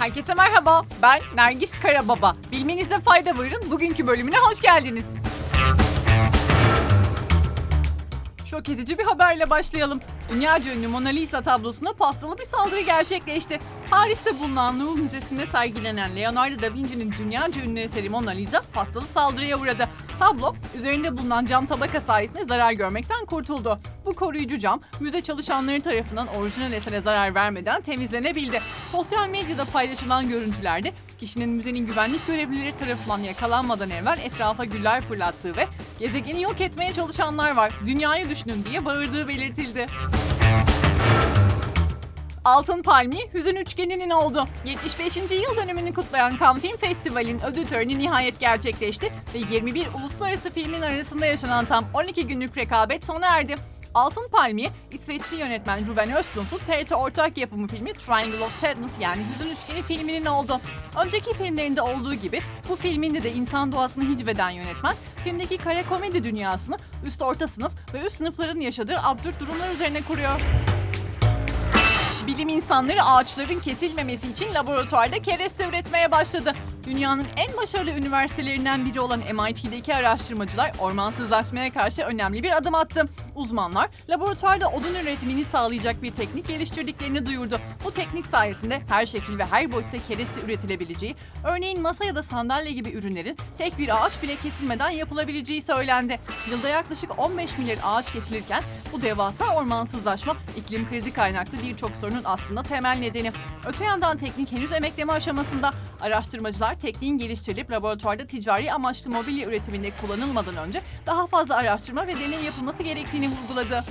Herkese merhaba. Ben Nergis Karababa. Bilmenizde fayda varın. Bugünkü bölümüne hoş geldiniz. Şok edici bir haberle başlayalım. Dünyaca ünlü Mona Lisa tablosuna pastalı bir saldırı gerçekleşti. Paris'te bulunan Louvre Müzesi'nde sergilenen Leonardo da Vinci'nin dünyaca ünlü eseri Mona Lisa pastalı saldırıya uğradı. Tablo üzerinde bulunan cam tabaka sayesinde zarar görmekten kurtuldu. Bu koruyucu cam müze çalışanları tarafından orijinal esere zarar vermeden temizlenebildi. Sosyal medyada paylaşılan görüntülerde kişinin müzenin güvenlik görevlileri tarafından yakalanmadan evvel etrafa güller fırlattığı ve gezegeni yok etmeye çalışanlar var, dünyayı düşünün diye bağırdığı belirtildi. Altın Palmi hüzün üçgeninin oldu. 75. yıl dönümünü kutlayan Cannes Film Festivali'nin ödül töreni nihayet gerçekleşti ve 21 uluslararası filmin arasında yaşanan tam 12 günlük rekabet sona erdi. Altın Palmiye, İsveçli yönetmen Ruben Östlund'un TRT ortak yapımı filmi Triangle of Sadness yani Hüzün Üçgeni filminin oldu. Önceki filmlerinde olduğu gibi bu filminde de insan doğasını hicveden yönetmen, filmdeki kare komedi dünyasını üst orta sınıf ve üst sınıfların yaşadığı absürt durumlar üzerine kuruyor. Bilim insanları ağaçların kesilmemesi için laboratuvarda kereste üretmeye başladı. Dünyanın en başarılı üniversitelerinden biri olan MIT'deki araştırmacılar ormansızlaşmaya karşı önemli bir adım attı. Uzmanlar laboratuvarda odun üretimini sağlayacak bir teknik geliştirdiklerini duyurdu. Bu teknik sayesinde her şekil ve her boyutta kereste üretilebileceği, örneğin masa ya da sandalye gibi ürünlerin tek bir ağaç bile kesilmeden yapılabileceği söylendi. Yılda yaklaşık 15 milyar ağaç kesilirken bu devasa ormansızlaşma iklim krizi kaynaklı birçok sorunun aslında temel nedeni. Öte yandan teknik henüz emekleme aşamasında. Araştırmacılar tekniğin geliştirilip laboratuvarda ticari amaçlı mobilya üretiminde kullanılmadan önce daha fazla araştırma ve deney yapılması gerektiğini vurguladı.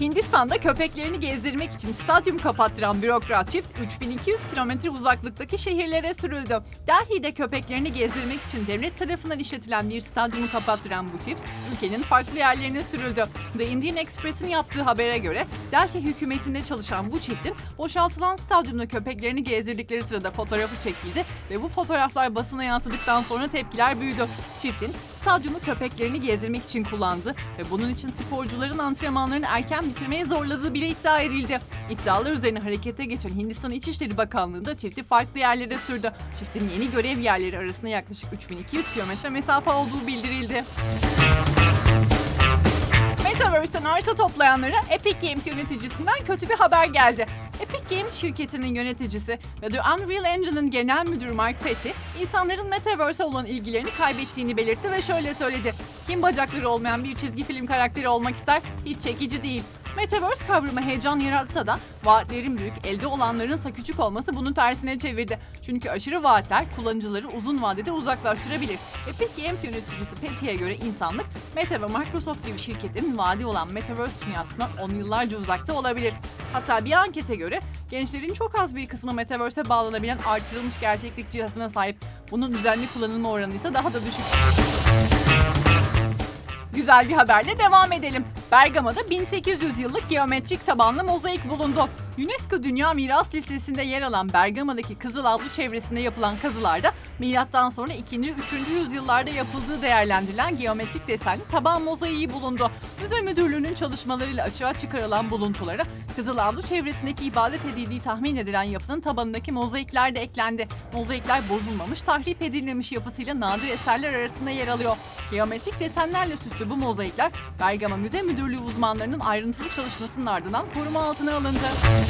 Hindistan'da köpeklerini gezdirmek için stadyum kapattıran bürokrat çift 3200 kilometre uzaklıktaki şehirlere sürüldü. Delhi'de köpeklerini gezdirmek için devlet tarafından işletilen bir stadyumu kapattıran bu çift ülkenin farklı yerlerine sürüldü. The Indian Express'in yaptığı habere göre Delhi hükümetinde çalışan bu çiftin boşaltılan stadyumda köpeklerini gezdirdikleri sırada fotoğrafı çekildi ve bu fotoğraflar basına yansıdıktan sonra tepkiler büyüdü. Çiftin stadyumu köpeklerini gezdirmek için kullandı ve bunun için sporcuların antrenmanlarını erken bitirmeye zorladığı bile iddia edildi. İddialar üzerine harekete geçen Hindistan İçişleri Bakanlığı da çifti farklı yerlere sürdü. Çiftin yeni görev yerleri arasında yaklaşık 3200 kilometre mesafe olduğu bildirildi. Metaverse'ten arsa toplayanlara Epic Games yöneticisinden kötü bir haber geldi. Epic Games şirketinin yöneticisi ve The Unreal Engine'ın genel müdürü Mark Petty, insanların Metaverse'e olan ilgilerini kaybettiğini belirtti ve şöyle söyledi. Kim bacakları olmayan bir çizgi film karakteri olmak ister? Hiç çekici değil. Metaverse kavramı heyecan yaratsa da vaatlerin büyük, elde olanlarınsa küçük olması bunun tersine çevirdi. Çünkü aşırı vaatler kullanıcıları uzun vadede uzaklaştırabilir. Epic Games yöneticisi Petty'ye göre insanlık Meta ve Microsoft gibi şirketin vaadi olan Metaverse dünyasından 10 yıllarca uzakta olabilir. Hatta bir ankete göre gençlerin çok az bir kısmı Metaverse'e bağlanabilen artırılmış gerçeklik cihazına sahip. Bunun düzenli kullanılma oranı ise daha da düşük. Güzel bir haberle devam edelim. Bergama'da 1800 yıllık geometrik tabanlı mozaik bulundu. UNESCO Dünya Miras Listesi'nde yer alan Bergama'daki Kızıl Avlu çevresinde yapılan kazılarda milattan sonra 2. 3. yüzyıllarda yapıldığı değerlendirilen geometrik desenli taban mozaiği bulundu. Müze Müdürlüğü'nün çalışmalarıyla açığa çıkarılan buluntulara Kızıl Avlu çevresindeki ibadet edildiği tahmin edilen yapının tabanındaki mozaikler de eklendi. Mozaikler bozulmamış, tahrip edilmemiş yapısıyla nadir eserler arasında yer alıyor. Geometrik desenlerle süslü bu mozaikler Bergama Müze Müdürlüğü uzmanlarının ayrıntılı çalışmasının ardından koruma altına alındı.